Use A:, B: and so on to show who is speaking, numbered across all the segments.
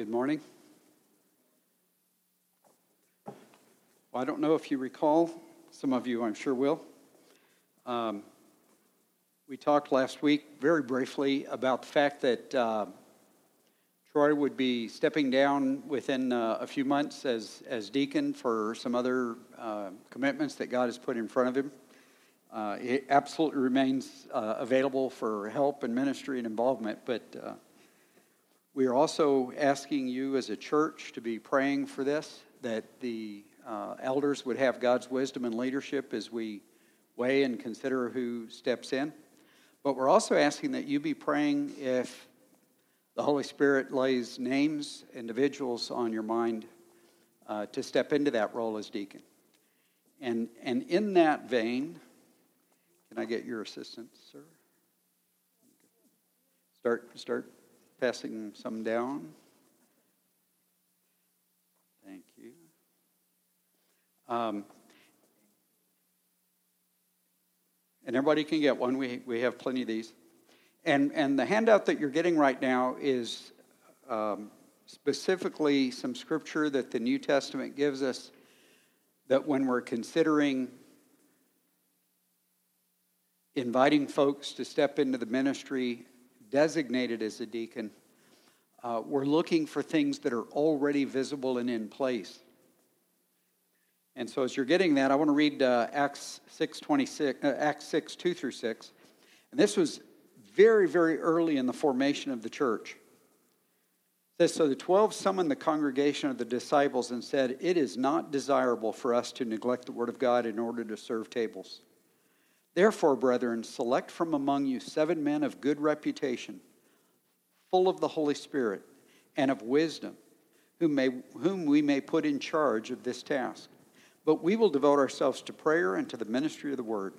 A: Good morning. Well, I don't know if you recall, some of you I'm sure will. Um, we talked last week very briefly about the fact that uh, Troy would be stepping down within uh, a few months as, as deacon for some other uh, commitments that God has put in front of him. Uh, he absolutely remains uh, available for help and ministry and involvement, but uh, we are also asking you as a church to be praying for this, that the uh, elders would have God's wisdom and leadership as we weigh and consider who steps in. But we're also asking that you be praying if the Holy Spirit lays names, individuals on your mind uh, to step into that role as deacon. And, and in that vein, can I get your assistance, sir? Start, start passing some down. Thank you. Um, and everybody can get one. We, we have plenty of these. And, and the handout that you're getting right now is um, specifically some scripture that the New Testament gives us that when we're considering inviting folks to step into the ministry designated as a deacon, uh, we're looking for things that are already visible and in place. And so, as you're getting that, I want to read uh, Acts six twenty six, uh, Acts six two through six, and this was very, very early in the formation of the church. It says, so the twelve summoned the congregation of the disciples and said, "It is not desirable for us to neglect the word of God in order to serve tables." Therefore, brethren, select from among you seven men of good reputation, full of the Holy Spirit and of wisdom, whom, may, whom we may put in charge of this task. But we will devote ourselves to prayer and to the ministry of the word.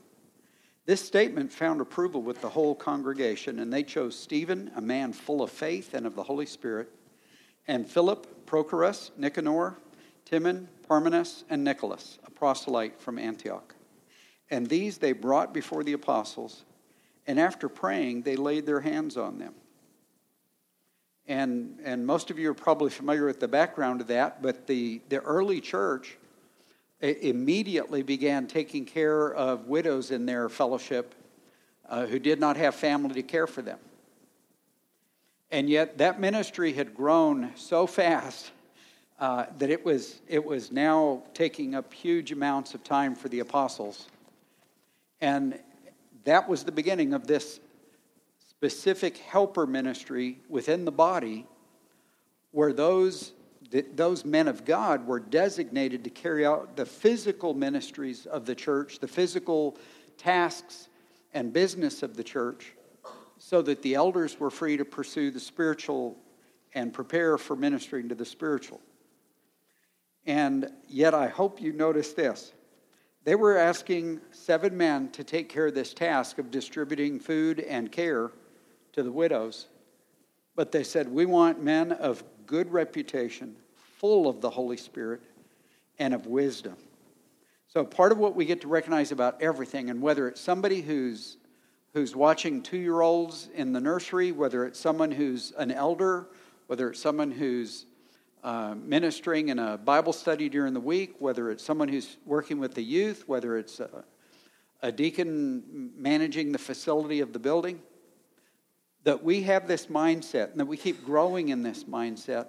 A: This statement found approval with the whole congregation, and they chose Stephen, a man full of faith and of the Holy Spirit, and Philip, Prochorus, Nicanor, Timon, Parmenas, and Nicholas, a proselyte from Antioch. And these they brought before the apostles, and after praying, they laid their hands on them. And, and most of you are probably familiar with the background of that, but the, the early church immediately began taking care of widows in their fellowship uh, who did not have family to care for them. And yet, that ministry had grown so fast uh, that it was, it was now taking up huge amounts of time for the apostles and that was the beginning of this specific helper ministry within the body where those, those men of God were designated to carry out the physical ministries of the church, the physical tasks and business of the church, so that the elders were free to pursue the spiritual and prepare for ministering to the spiritual. And yet, I hope you notice this they were asking seven men to take care of this task of distributing food and care to the widows. But they said, We want men of good reputation, full of the Holy Spirit and of wisdom. So, part of what we get to recognize about everything, and whether it's somebody who's, who's watching two year olds in the nursery, whether it's someone who's an elder, whether it's someone who's uh, ministering in a Bible study during the week, whether it's someone who's working with the youth, whether it's a, a deacon managing the facility of the building, that we have this mindset and that we keep growing in this mindset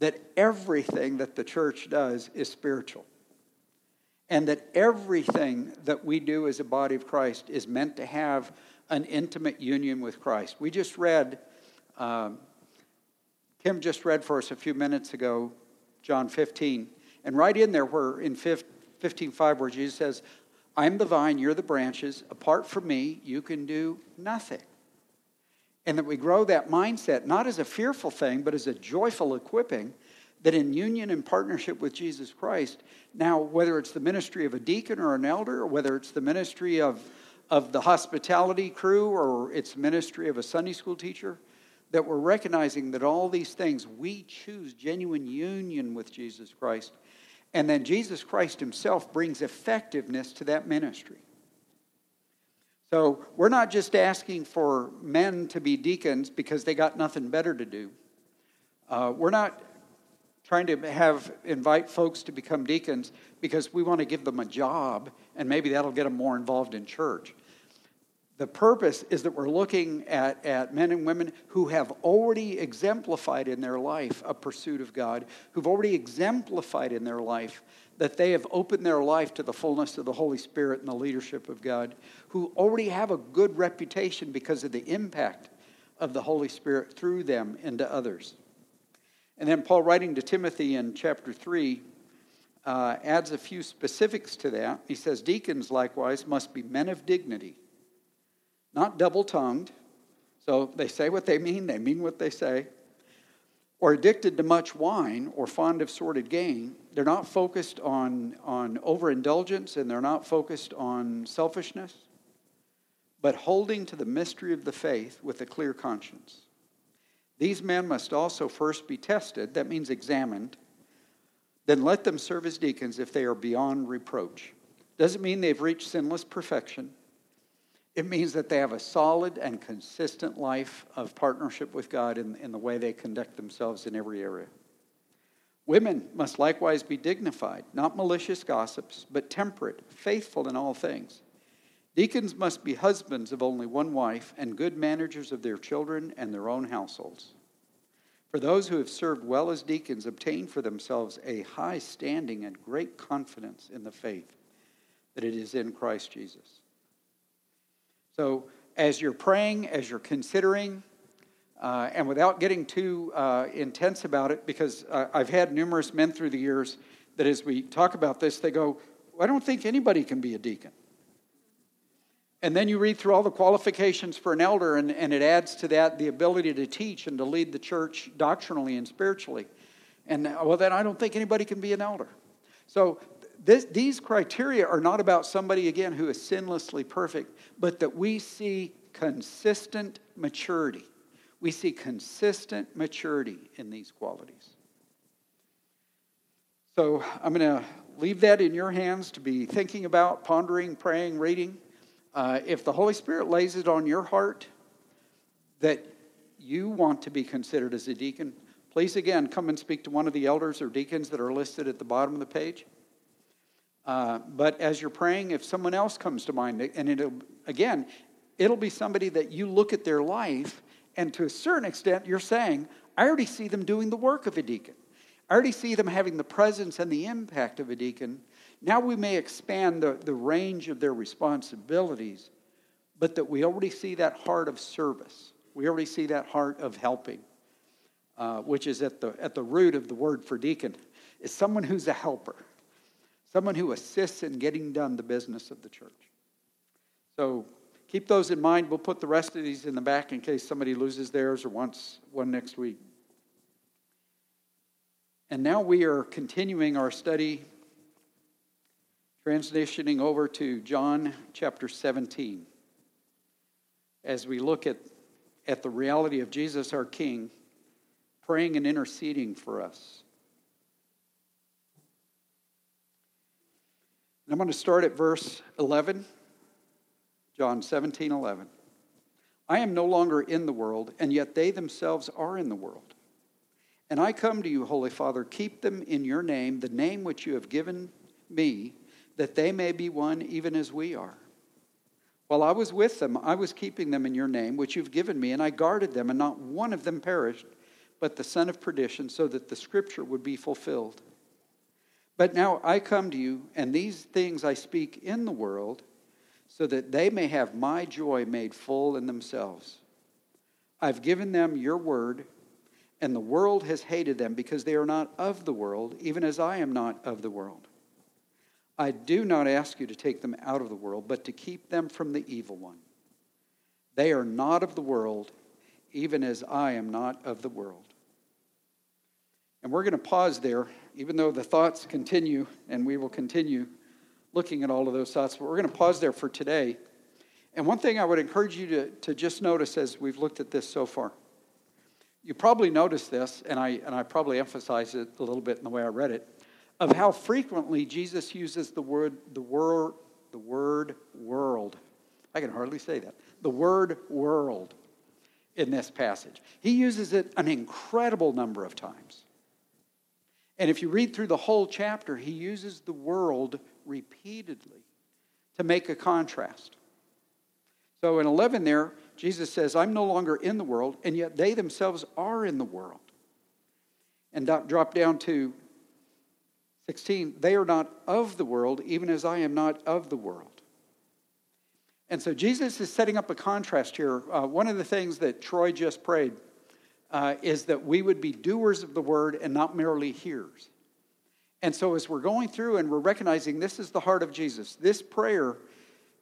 A: that everything that the church does is spiritual. And that everything that we do as a body of Christ is meant to have an intimate union with Christ. We just read um, Kim just read for us a few minutes ago, John 15. And right in there, where in 15 5, where Jesus says, I'm the vine, you're the branches. Apart from me, you can do nothing. And that we grow that mindset, not as a fearful thing, but as a joyful equipping, that in union and partnership with Jesus Christ, now, whether it's the ministry of a deacon or an elder, or whether it's the ministry of, of the hospitality crew, or it's ministry of a Sunday school teacher, that we're recognizing that all these things, we choose genuine union with Jesus Christ. And then Jesus Christ himself brings effectiveness to that ministry. So we're not just asking for men to be deacons because they got nothing better to do. Uh, we're not trying to have invite folks to become deacons because we want to give them a job and maybe that'll get them more involved in church. The purpose is that we're looking at, at men and women who have already exemplified in their life a pursuit of God, who've already exemplified in their life that they have opened their life to the fullness of the Holy Spirit and the leadership of God, who already have a good reputation because of the impact of the Holy Spirit through them into others. And then Paul, writing to Timothy in chapter 3, uh, adds a few specifics to that. He says, Deacons likewise must be men of dignity, not double tongued. So they say what they mean, they mean what they say. Or addicted to much wine or fond of sordid gain. They're not focused on, on overindulgence and they're not focused on selfishness, but holding to the mystery of the faith with a clear conscience. These men must also first be tested, that means examined. Then let them serve as deacons if they are beyond reproach. Doesn't mean they've reached sinless perfection. It means that they have a solid and consistent life of partnership with God in, in the way they conduct themselves in every area. Women must likewise be dignified, not malicious gossips, but temperate, faithful in all things. Deacons must be husbands of only one wife and good managers of their children and their own households. For those who have served well as deacons obtain for themselves a high standing and great confidence in the faith that it is in Christ Jesus. So, as you're praying, as you're considering, uh, and without getting too uh, intense about it, because uh, I've had numerous men through the years that as we talk about this, they go, I don't think anybody can be a deacon. And then you read through all the qualifications for an elder, and, and it adds to that the ability to teach and to lead the church doctrinally and spiritually. And well, then I don't think anybody can be an elder. So this, these criteria are not about somebody, again, who is sinlessly perfect, but that we see consistent maturity. We see consistent maturity in these qualities. So I'm going to leave that in your hands to be thinking about, pondering, praying, reading. Uh, if the Holy Spirit lays it on your heart that you want to be considered as a deacon, please again come and speak to one of the elders or deacons that are listed at the bottom of the page. Uh, but as you're praying, if someone else comes to mind, and it'll, again, it'll be somebody that you look at their life, and to a certain extent, you're saying, I already see them doing the work of a deacon. I already see them having the presence and the impact of a deacon. Now we may expand the, the range of their responsibilities, but that we already see that heart of service. We already see that heart of helping, uh, which is at the, at the root of the word for deacon, is someone who's a helper, someone who assists in getting done the business of the church. So keep those in mind. We'll put the rest of these in the back in case somebody loses theirs or wants one next week. And now we are continuing our study Transitioning over to John chapter 17. As we look at, at the reality of Jesus, our King, praying and interceding for us. I'm going to start at verse 11, John 17 11. I am no longer in the world, and yet they themselves are in the world. And I come to you, Holy Father, keep them in your name, the name which you have given me that they may be one even as we are. While I was with them, I was keeping them in your name, which you've given me, and I guarded them, and not one of them perished, but the son of perdition, so that the scripture would be fulfilled. But now I come to you, and these things I speak in the world, so that they may have my joy made full in themselves. I've given them your word, and the world has hated them because they are not of the world, even as I am not of the world. I do not ask you to take them out of the world, but to keep them from the evil one. They are not of the world, even as I am not of the world. And we're going to pause there, even though the thoughts continue, and we will continue looking at all of those thoughts, but we're going to pause there for today. And one thing I would encourage you to, to just notice as we've looked at this so far. You probably noticed this, and I, and I probably emphasized it a little bit in the way I read it of how frequently Jesus uses the word, the word, the word world. I can hardly say that. The word world. in this passage. He uses it an incredible number of times. And if you read through the whole chapter, he uses the world repeatedly to make a contrast. So in 11 there, Jesus says, I'm no longer in the world, and yet they themselves are in the world. And drop down to 16, they are not of the world, even as I am not of the world. And so Jesus is setting up a contrast here. Uh, one of the things that Troy just prayed uh, is that we would be doers of the word and not merely hearers. And so as we're going through and we're recognizing this is the heart of Jesus, this prayer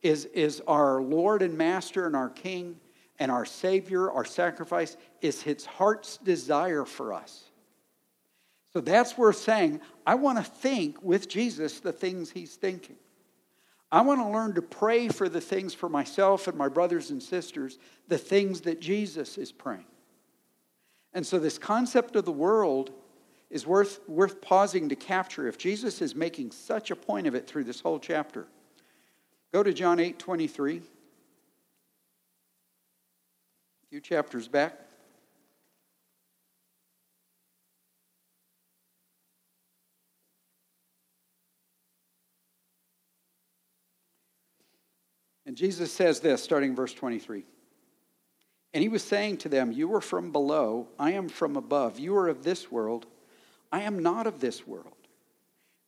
A: is, is our Lord and Master and our King and our Savior, our sacrifice, is his heart's desire for us. So that's where saying, I want to think with Jesus the things he's thinking. I want to learn to pray for the things for myself and my brothers and sisters, the things that Jesus is praying. And so, this concept of the world is worth, worth pausing to capture if Jesus is making such a point of it through this whole chapter. Go to John 8 23. A few chapters back. And Jesus says this, starting verse 23. And he was saying to them, You are from below, I am from above. You are of this world, I am not of this world.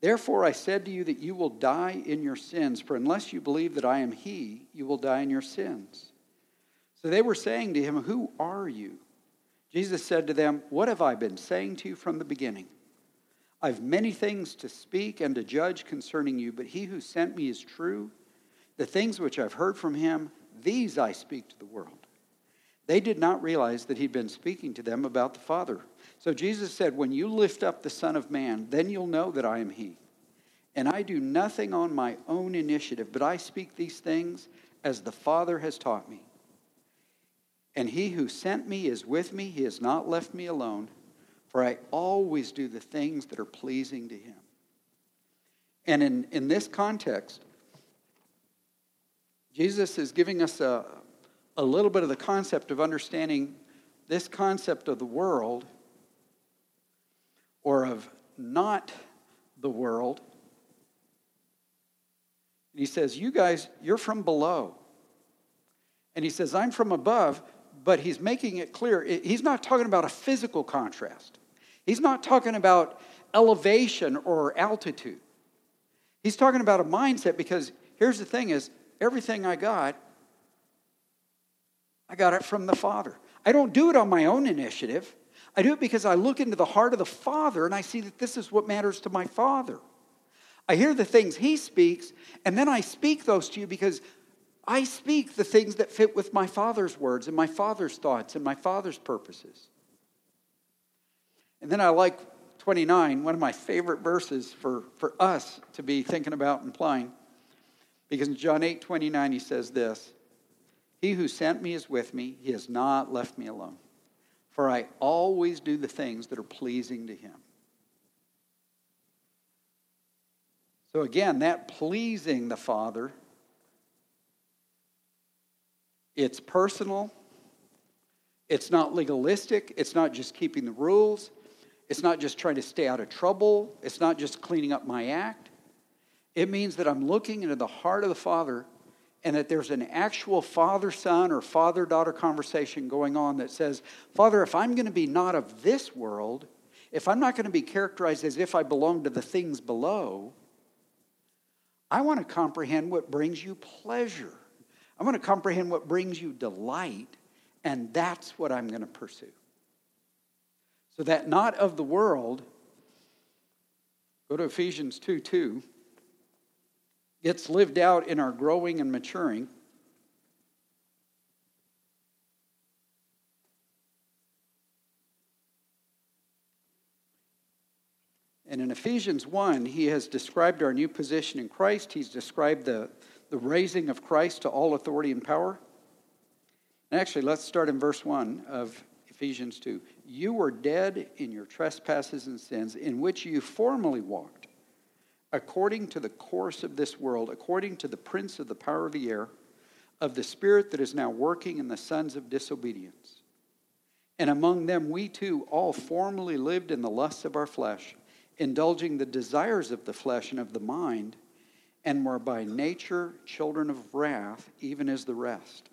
A: Therefore I said to you that you will die in your sins, for unless you believe that I am he, you will die in your sins. So they were saying to him, Who are you? Jesus said to them, What have I been saying to you from the beginning? I've many things to speak and to judge concerning you, but he who sent me is true the things which I've heard from him, these I speak to the world. They did not realize that he'd been speaking to them about the Father. So Jesus said, When you lift up the Son of Man, then you'll know that I am he. And I do nothing on my own initiative, but I speak these things as the Father has taught me. And he who sent me is with me. He has not left me alone, for I always do the things that are pleasing to him. And in, in this context, Jesus is giving us a, a little bit of the concept of understanding this concept of the world or of not the world. And he says, You guys, you're from below. And he says, I'm from above, but he's making it clear. He's not talking about a physical contrast, he's not talking about elevation or altitude. He's talking about a mindset because here's the thing is everything I got, I got it from the Father. I don't do it on my own initiative. I do it because I look into the heart of the Father and I see that this is what matters to my Father. I hear the things He speaks, and then I speak those to you because I speak the things that fit with my Father's words and my Father's thoughts and my Father's purposes. And then I like 29, one of my favorite verses for, for us to be thinking about and applying. Because in John 8 29, he says this He who sent me is with me, he has not left me alone. For I always do the things that are pleasing to him. So again, that pleasing the Father, it's personal, it's not legalistic, it's not just keeping the rules, it's not just trying to stay out of trouble, it's not just cleaning up my act. It means that I'm looking into the heart of the Father and that there's an actual father son or father daughter conversation going on that says, Father, if I'm going to be not of this world, if I'm not going to be characterized as if I belong to the things below, I want to comprehend what brings you pleasure. I want to comprehend what brings you delight, and that's what I'm going to pursue. So that not of the world, go to Ephesians 2 2 gets lived out in our growing and maturing. And in Ephesians 1, he has described our new position in Christ. He's described the, the raising of Christ to all authority and power. And actually, let's start in verse 1 of Ephesians 2. You were dead in your trespasses and sins, in which you formerly walked according to the course of this world, according to the prince of the power of the air, of the spirit that is now working in the sons of disobedience, And among them, we too all formerly lived in the lusts of our flesh, indulging the desires of the flesh and of the mind, and were by nature children of wrath, even as the rest.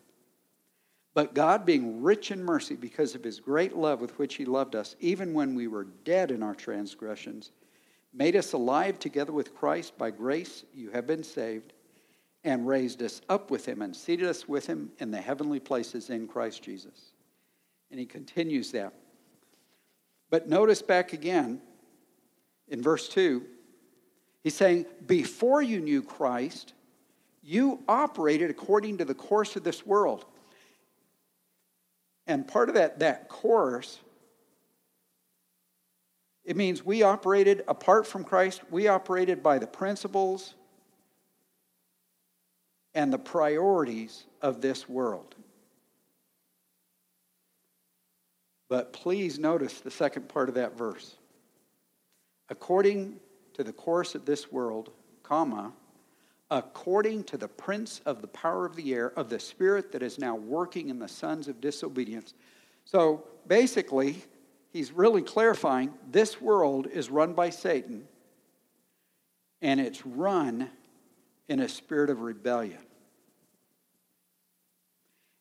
A: But God, being rich in mercy because of his great love with which he loved us, even when we were dead in our transgressions, made us alive together with Christ. By grace you have been saved, and raised us up with him, and seated us with him in the heavenly places in Christ Jesus and he continues that. But notice back again in verse 2, he's saying, Before you knew Christ, you operated according to the course of this world. And part of that, that course, it means we operated apart from Christ, we operated by the principles and the priorities of this world. But please notice the second part of that verse. According to the course of this world, comma, according to the prince of the power of the air, of the spirit that is now working in the sons of disobedience. So basically, he's really clarifying this world is run by Satan, and it's run in a spirit of rebellion.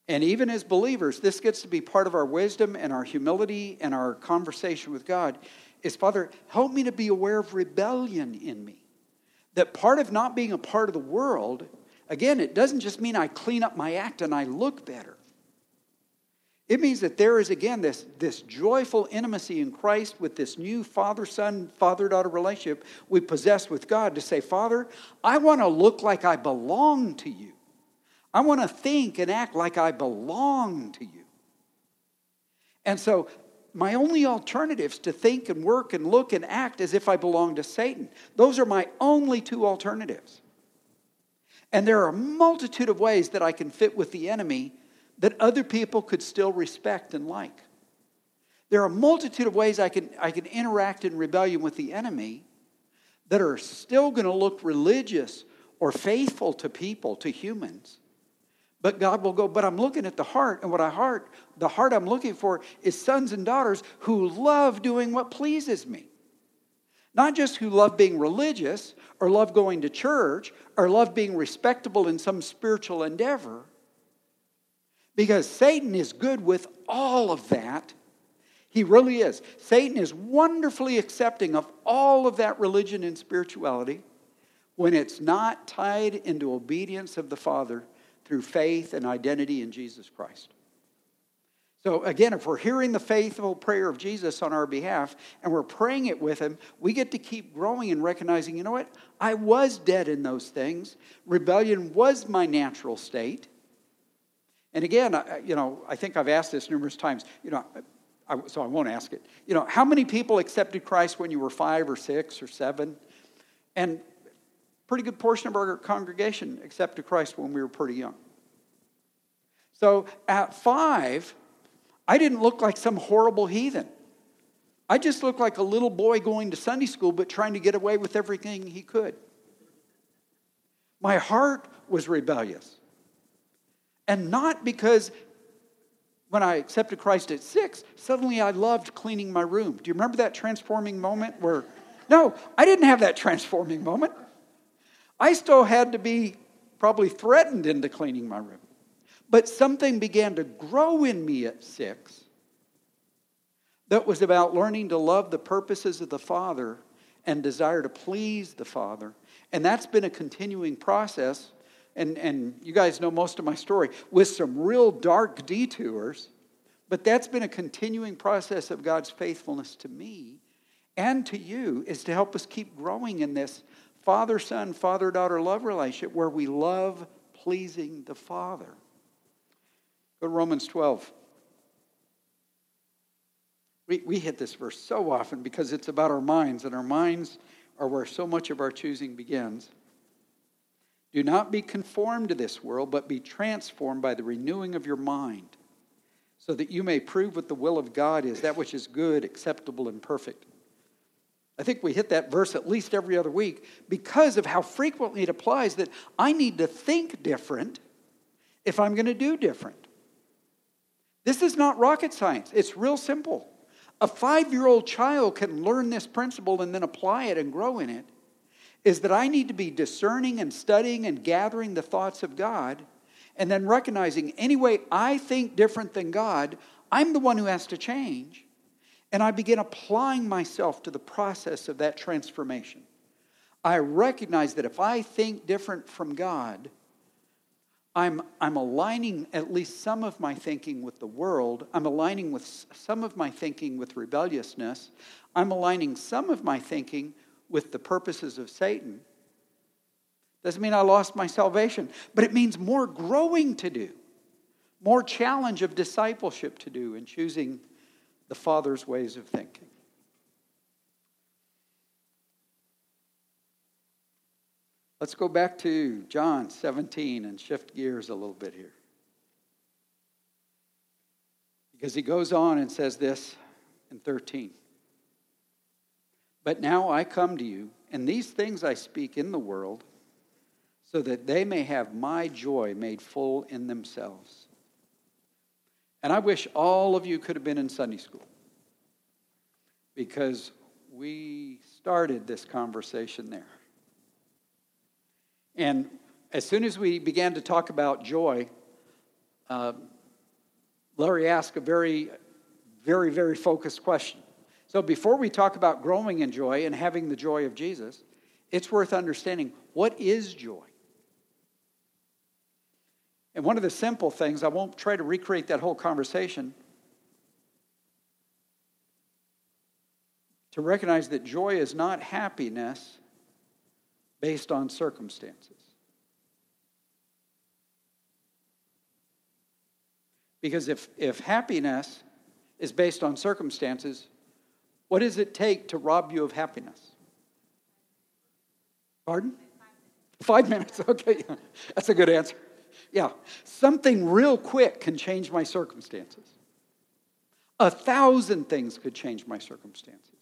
A: And even as believers, this gets to be part of our wisdom and our humility and our conversation with God is Father, help me to be aware of rebellion in me. That part of not being a part of the world, again, it doesn't just mean I clean up my act and I look better. It means that there is, again, this, this joyful intimacy in Christ with this new father son, father daughter relationship we possess with God to say, Father, I want to look like I belong to you. I want to think and act like I belong to you. And so, my only alternatives to think and work and look and act as if I belong to Satan. Those are my only two alternatives. And there are a multitude of ways that I can fit with the enemy that other people could still respect and like. There are a multitude of ways I can, I can interact in rebellion with the enemy that are still going to look religious or faithful to people, to humans, but God will go, but I'm looking at the heart, and what I heart, the heart I'm looking for is sons and daughters who love doing what pleases me. Not just who love being religious or love going to church or love being respectable in some spiritual endeavor. Because Satan is good with all of that. He really is. Satan is wonderfully accepting of all of that religion and spirituality when it's not tied into obedience of the Father through faith and identity in Jesus Christ. So, again, if we're hearing the faithful prayer of Jesus on our behalf and we're praying it with Him, we get to keep growing and recognizing, you know what? I was dead in those things. Rebellion was my natural state. And again, I, you know, I think I've asked this numerous times, you know, I, so I won't ask it. You know, how many people accepted Christ when you were five or six or seven? And pretty good portion of our congregation accepted Christ when we were pretty young. So at five, I didn't look like some horrible heathen. I just looked like a little boy going to Sunday school but trying to get away with everything he could. My heart was rebellious. And not because when I accepted Christ at six, suddenly I loved cleaning my room. Do you remember that transforming moment where, no, I didn't have that transforming moment. I still had to be probably threatened into cleaning my room. But something began to grow in me at six that was about learning to love the purposes of the Father and desire to please the Father. And that's been a continuing process. And, and you guys know most of my story with some real dark detours. But that's been a continuing process of God's faithfulness to me and to you, is to help us keep growing in this father son, father daughter love relationship where we love pleasing the Father. Go to Romans 12. We, we hit this verse so often because it's about our minds, and our minds are where so much of our choosing begins. Do not be conformed to this world, but be transformed by the renewing of your mind, so that you may prove what the will of God is, that which is good, acceptable, and perfect. I think we hit that verse at least every other week because of how frequently it applies that I need to think different if I'm going to do different. This is not rocket science, it's real simple. A five year old child can learn this principle and then apply it and grow in it. Is that I need to be discerning and studying and gathering the thoughts of God and then recognizing any way I think different than God, I'm the one who has to change. And I begin applying myself to the process of that transformation. I recognize that if I think different from God, I'm, I'm aligning at least some of my thinking with the world. I'm aligning with some of my thinking with rebelliousness. I'm aligning some of my thinking with the purposes of Satan. Doesn't mean I lost my salvation, but it means more growing to do, more challenge of discipleship to do in choosing the Father's ways of thinking. Let's go back to John 17 and shift gears a little bit here. Because he goes on and says this in 13. But now I come to you, and these things I speak in the world, so that they may have my joy made full in themselves. And I wish all of you could have been in Sunday school because we started this conversation there. And as soon as we began to talk about joy, uh, Larry asked a very, very, very focused question. So before we talk about growing in joy and having the joy of Jesus, it's worth understanding what is joy? And one of the simple things, I won't try to recreate that whole conversation, to recognize that joy is not happiness based on circumstances. Because if, if happiness is based on circumstances, what does it take to rob you of happiness? Pardon? Five minutes. Okay, that's a good answer. Yeah, something real quick can change my circumstances. A thousand things could change my circumstances.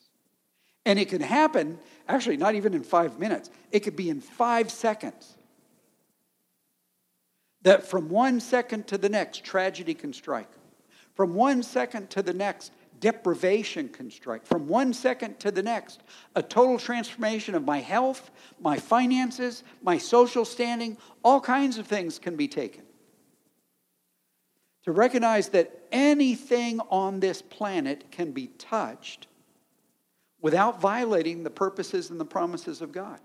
A: And it can happen, actually, not even in five minutes, it could be in five seconds. That from one second to the next, tragedy can strike. From one second to the next, deprivation can strike. From one second to the next, a total transformation of my health, my finances, my social standing, all kinds of things can be taken. To recognize that anything on this planet can be touched without violating the purposes and the promises of God.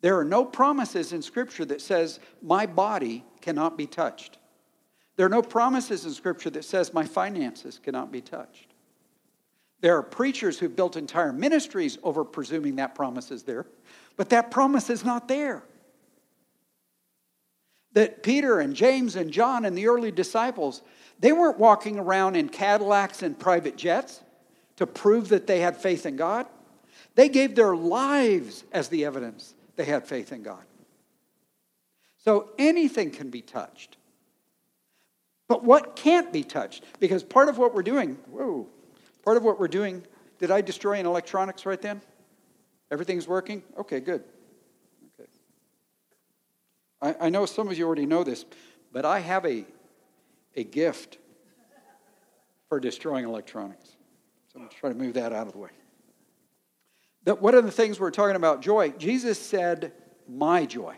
A: There are no promises in Scripture that says, my body cannot be touched. There are no promises in Scripture that says, my finances cannot be touched. There are preachers who've built entire ministries over presuming that promise is there, but that promise is not there. That Peter and James and John and the early disciples, they weren't walking around in Cadillacs and private jets to prove that they had faith in God. They gave their lives as the evidence they had faith in God. So anything can be touched. But what can't be touched? Because part of what we're doing, whoa, part of what we're doing, did I destroy an electronics right then? Everything's working? Okay, good. Okay. I, I know some of you already know this, but I have a, a gift for destroying electronics. So I'm going to try to move that out of the way. That one of the things we're talking about joy, Jesus said, my joy.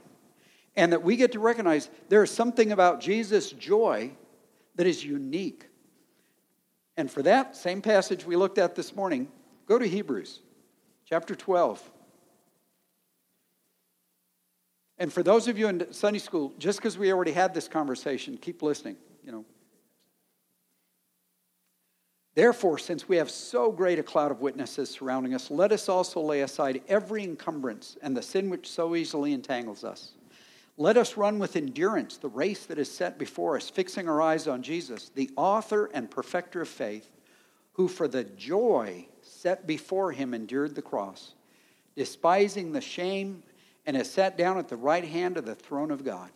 A: And that we get to recognize there is something about Jesus' joy that is unique. And for that same passage we looked at this morning, go to Hebrews chapter 12. And for those of you in Sunday school, just because we already had this conversation, keep listening. You know, Therefore, since we have so great a cloud of witnesses surrounding us, let us also lay aside every encumbrance and the sin which so easily entangles us. Let us run with endurance the race that is set before us, fixing our eyes on Jesus, the author and perfecter of faith, who for the joy set before him endured the cross, despising the shame, and has sat down at the right hand of the throne of God.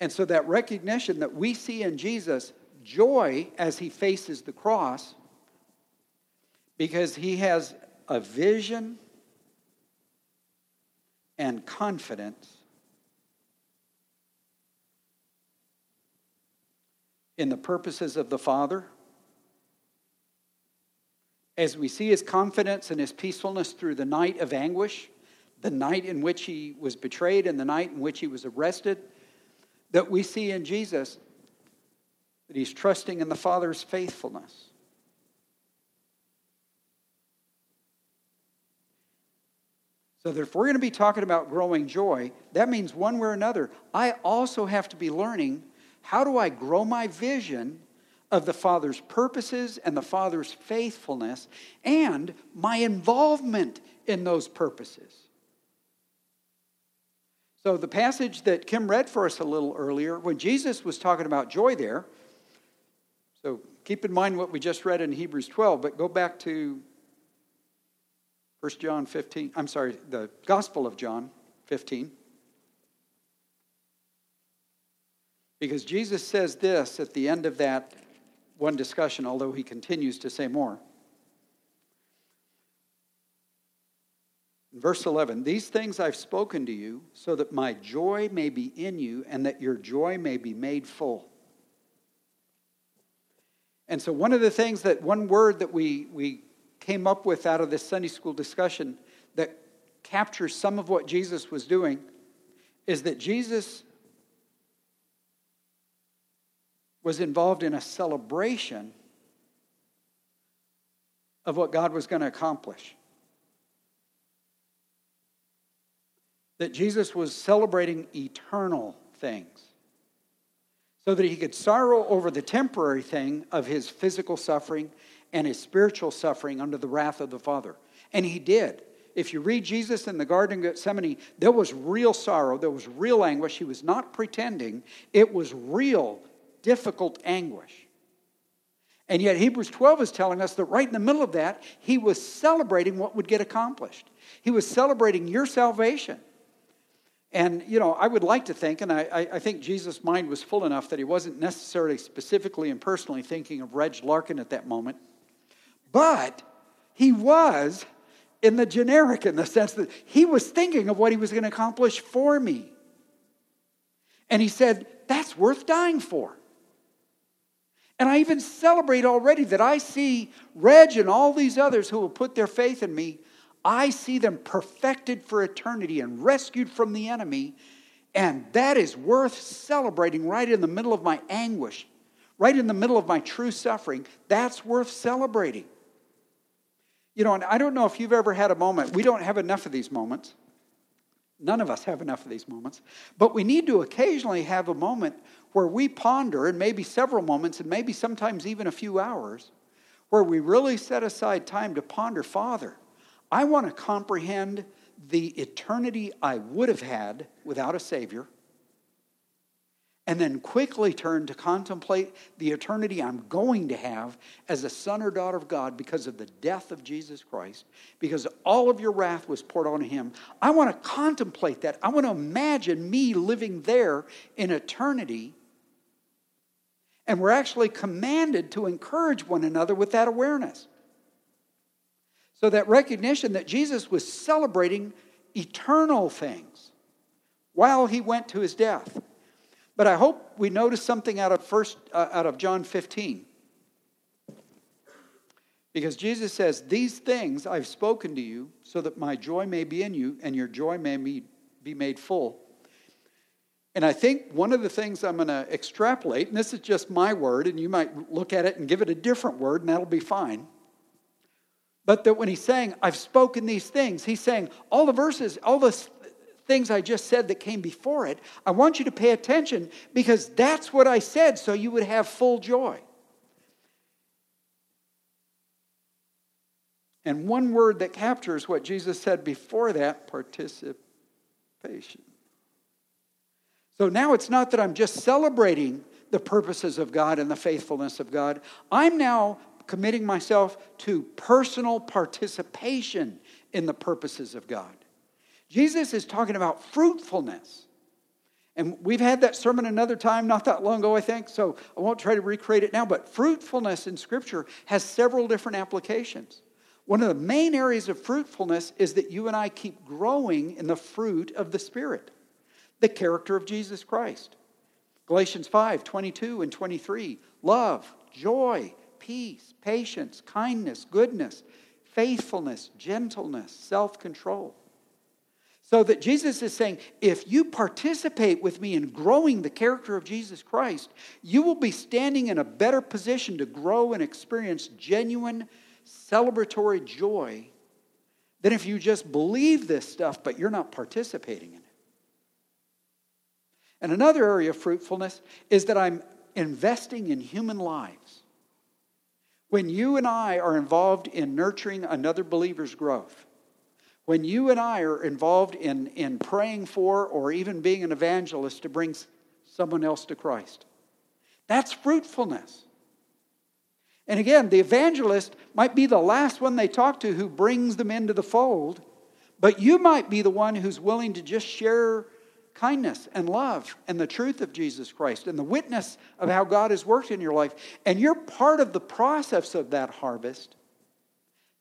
A: And so that recognition that we see in Jesus joy as he faces the cross because he has a vision and confidence in the purposes of the Father, as we see his confidence and his peacefulness through the night of anguish, the night in which he was betrayed and the night in which he was arrested, that we see in Jesus that he's trusting in the Father's faithfulness. So if we're going to be talking about growing joy, that means one way or another, I also have to be learning how do I grow my vision of the Father's purposes and the Father's faithfulness and my involvement in those purposes. So, the passage that Kim read for us a little earlier, when Jesus was talking about joy there, so keep in mind what we just read in Hebrews 12, but go back to 1 John 15, I'm sorry, the Gospel of John 15. Because Jesus says this at the end of that one discussion, although he continues to say more. Verse 11, these things I've spoken to you so that my joy may be in you and that your joy may be made full. And so, one of the things that one word that we, we came up with out of this Sunday school discussion that captures some of what Jesus was doing is that Jesus was involved in a celebration of what God was going to accomplish. That Jesus was celebrating eternal things so that he could sorrow over the temporary thing of his physical suffering and his spiritual suffering under the wrath of the Father. And he did. If you read Jesus in the Garden of Gethsemane, there was real sorrow, there was real anguish. He was not pretending, it was real, difficult anguish. And yet, Hebrews 12 is telling us that right in the middle of that, he was celebrating what would get accomplished. He was celebrating your salvation. And, you know, I would like to think, and I, I think Jesus' mind was full enough that he wasn't necessarily specifically and personally thinking of Reg Larkin at that moment. But he was in the generic, in the sense that he was thinking of what he was going to accomplish for me. And he said, That's worth dying for. And I even celebrate already that I see Reg and all these others who will put their faith in me. I see them perfected for eternity and rescued from the enemy. And that is worth celebrating right in the middle of my anguish, right in the middle of my true suffering. That's worth celebrating. You know, and I don't know if you've ever had a moment, we don't have enough of these moments. None of us have enough of these moments. But we need to occasionally have a moment where we ponder, and maybe several moments, and maybe sometimes even a few hours, where we really set aside time to ponder Father, I want to comprehend the eternity I would have had without a Savior and then quickly turn to contemplate the eternity I'm going to have as a son or daughter of God because of the death of Jesus Christ, because all of your wrath was poured on him. I want to contemplate that. I want to imagine me living there in eternity. And we're actually commanded to encourage one another with that awareness. So, that recognition that Jesus was celebrating eternal things while he went to his death. But I hope we notice something out of first uh, out of John 15. Because Jesus says, These things I've spoken to you so that my joy may be in you and your joy may be made full. And I think one of the things I'm going to extrapolate, and this is just my word, and you might look at it and give it a different word, and that'll be fine. But that when he's saying, I've spoken these things, he's saying all the verses, all the things I just said that came before it, I want you to pay attention because that's what I said so you would have full joy. And one word that captures what Jesus said before that participation. So now it's not that I'm just celebrating the purposes of God and the faithfulness of God. I'm now committing myself to personal participation in the purposes of God. Jesus is talking about fruitfulness. And we've had that sermon another time, not that long ago, I think, so I won't try to recreate it now. But fruitfulness in Scripture has several different applications. One of the main areas of fruitfulness is that you and I keep growing in the fruit of the Spirit, the character of Jesus Christ. Galatians 5 22 and 23. love, joy, peace, patience, kindness, goodness, faithfulness, gentleness, self control. So that Jesus is saying, if you participate with me in growing the character of Jesus Christ, you will be standing in a better position to grow and experience genuine celebratory joy than if you just believe this stuff, but you're not participating in it. And another area of fruitfulness is that I'm investing in human lives. When you and I are involved in nurturing another believer's growth, when you and I are involved in, in praying for or even being an evangelist to bring someone else to Christ, that's fruitfulness. And again, the evangelist might be the last one they talk to who brings them into the fold, but you might be the one who's willing to just share kindness and love and the truth of Jesus Christ and the witness of how God has worked in your life. And you're part of the process of that harvest.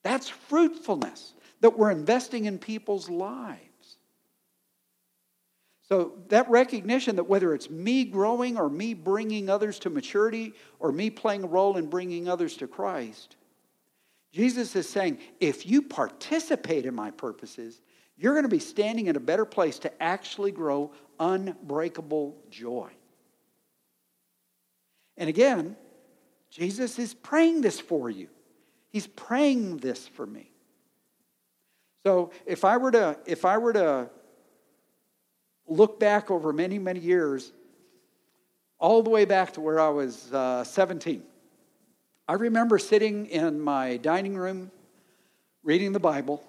A: That's fruitfulness that we're investing in people's lives. So, that recognition that whether it's me growing or me bringing others to maturity or me playing a role in bringing others to Christ, Jesus is saying, if you participate in my purposes, you're going to be standing in a better place to actually grow unbreakable joy. And again, Jesus is praying this for you. He's praying this for me. So if I were to, if I were to look back over many, many years, all the way back to where I was uh, 17, I remember sitting in my dining room reading the Bible.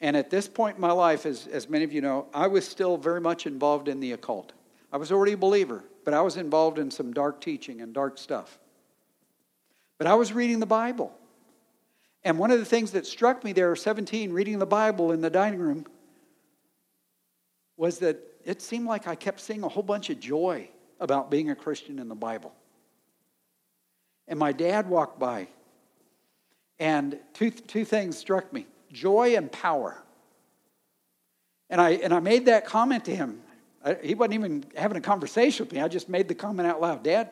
A: And at this point in my life, as, as many of you know, I was still very much involved in the occult. I was already a believer, but I was involved in some dark teaching and dark stuff. But I was reading the Bible. And one of the things that struck me there, 17, reading the Bible in the dining room, was that it seemed like I kept seeing a whole bunch of joy about being a Christian in the Bible. And my dad walked by, and two, two things struck me joy and power. And I, and I made that comment to him. I, he wasn't even having a conversation with me. I just made the comment out loud Dad,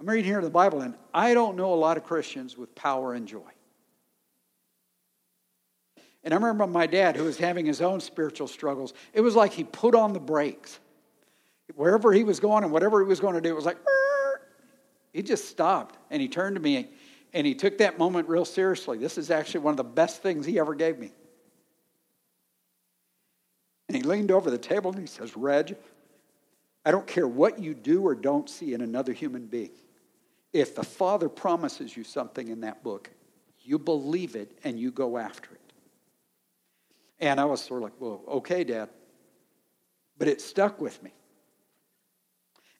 A: I'm reading here in the Bible, and I don't know a lot of Christians with power and joy. And I remember my dad, who was having his own spiritual struggles, it was like he put on the brakes. Wherever he was going and whatever he was going to do, it was like, he just stopped and he turned to me and he took that moment real seriously. This is actually one of the best things he ever gave me. And he leaned over the table and he says, Reg, I don't care what you do or don't see in another human being. If the Father promises you something in that book, you believe it and you go after it. And I was sort of like, well, okay, Dad. But it stuck with me.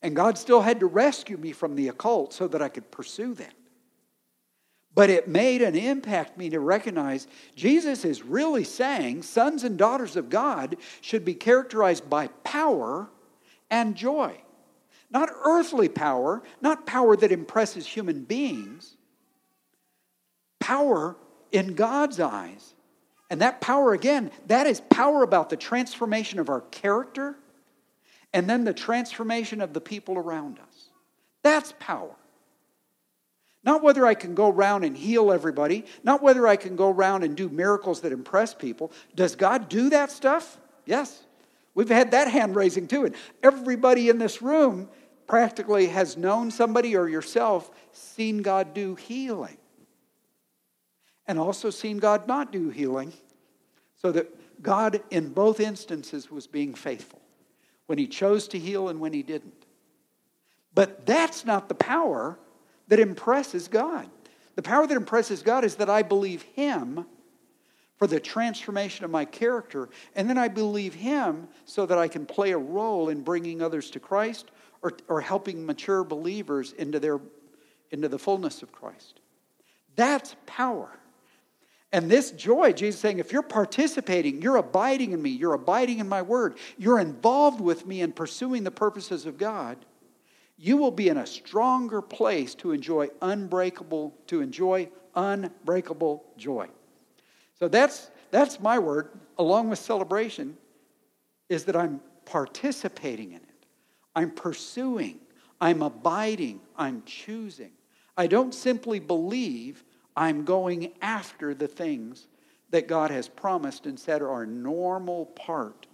A: And God still had to rescue me from the occult so that I could pursue that. But it made an impact me to recognize Jesus is really saying sons and daughters of God should be characterized by power and joy. Not earthly power, not power that impresses human beings, power in God's eyes and that power, again, that is power about the transformation of our character and then the transformation of the people around us. That's power. Not whether I can go around and heal everybody, not whether I can go around and do miracles that impress people. Does God do that stuff? Yes. We've had that hand raising too. And everybody in this room practically has known somebody or yourself seen God do healing and also seen God not do healing, so that God, in both instances, was being faithful when He chose to heal and when He didn't. But that's not the power that impresses God. The power that impresses God is that I believe Him for the transformation of my character, and then I believe Him so that I can play a role in bringing others to Christ or, or helping mature believers into, their, into the fullness of Christ. That's power. And this joy, Jesus saying, if you're participating, you're abiding in me, you're abiding in my word, you're involved with me in pursuing the purposes of God, you will be in a stronger place to enjoy unbreakable, to enjoy unbreakable joy. So that's that's my word, along with celebration, is that I'm participating in it. I'm pursuing, I'm abiding. I'm choosing. I don't simply believe, I'm going after the things that God has promised and said are a normal part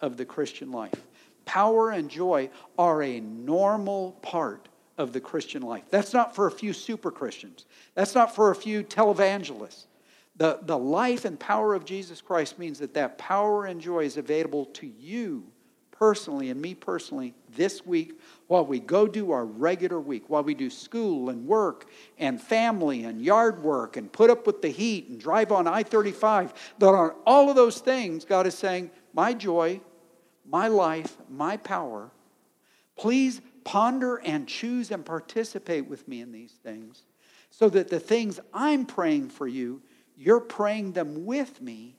A: of the Christian life. Power and joy are a normal part of the Christian life. That's not for a few super Christians, that's not for a few televangelists. The, the life and power of Jesus Christ means that that power and joy is available to you personally and me personally this week while we go do our regular week, while we do school and work and family and yard work and put up with the heat and drive on I 35. That on all of those things, God is saying, My joy, my life, my power, please ponder and choose and participate with me in these things so that the things I'm praying for you you're praying them with me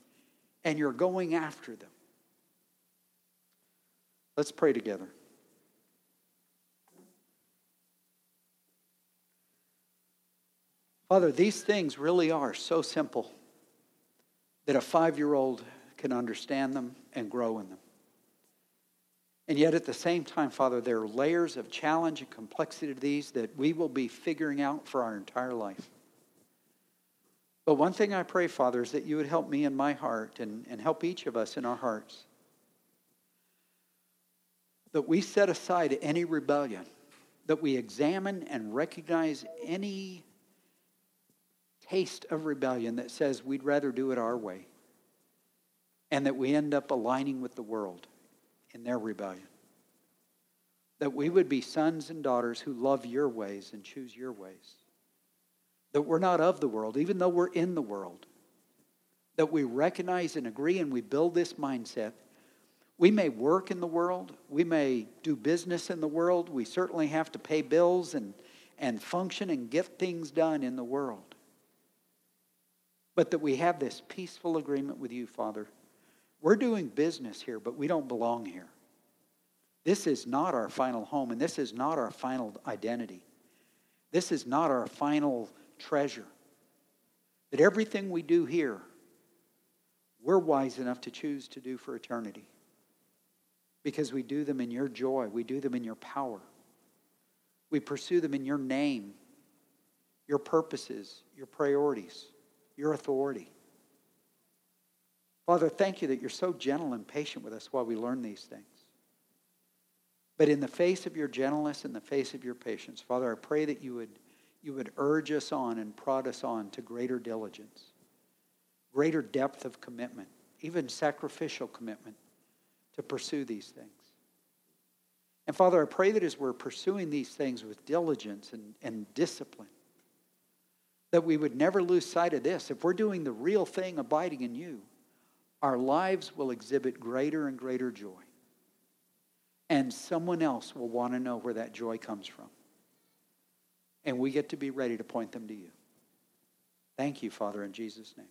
A: and you're going after them. Let's pray together. Father, these things really are so simple that a five year old can understand them and grow in them. And yet, at the same time, Father, there are layers of challenge and complexity to these that we will be figuring out for our entire life. But one thing I pray, Father, is that you would help me in my heart and, and help each of us in our hearts. That we set aside any rebellion, that we examine and recognize any taste of rebellion that says we'd rather do it our way, and that we end up aligning with the world in their rebellion. That we would be sons and daughters who love your ways and choose your ways that we're not of the world, even though we're in the world. That we recognize and agree and we build this mindset. We may work in the world, we may do business in the world, we certainly have to pay bills and, and function and get things done in the world. But that we have this peaceful agreement with you, Father. We're doing business here, but we don't belong here. This is not our final home, and this is not our final identity. This is not our final treasure. That everything we do here, we're wise enough to choose to do for eternity. Because we do them in your joy, we do them in your power. We pursue them in your name, your purposes, your priorities, your authority. Father, thank you that you're so gentle and patient with us while we learn these things. But in the face of your gentleness, in the face of your patience, Father, I pray that you would you would urge us on and prod us on to greater diligence, greater depth of commitment, even sacrificial commitment to pursue these things. And Father, I pray that as we're pursuing these things with diligence and, and discipline, that we would never lose sight of this. If we're doing the real thing, abiding in you, our lives will exhibit greater and greater joy. And someone else will want to know where that joy comes from and we get to be ready to point them to you. Thank you, Father, in Jesus' name.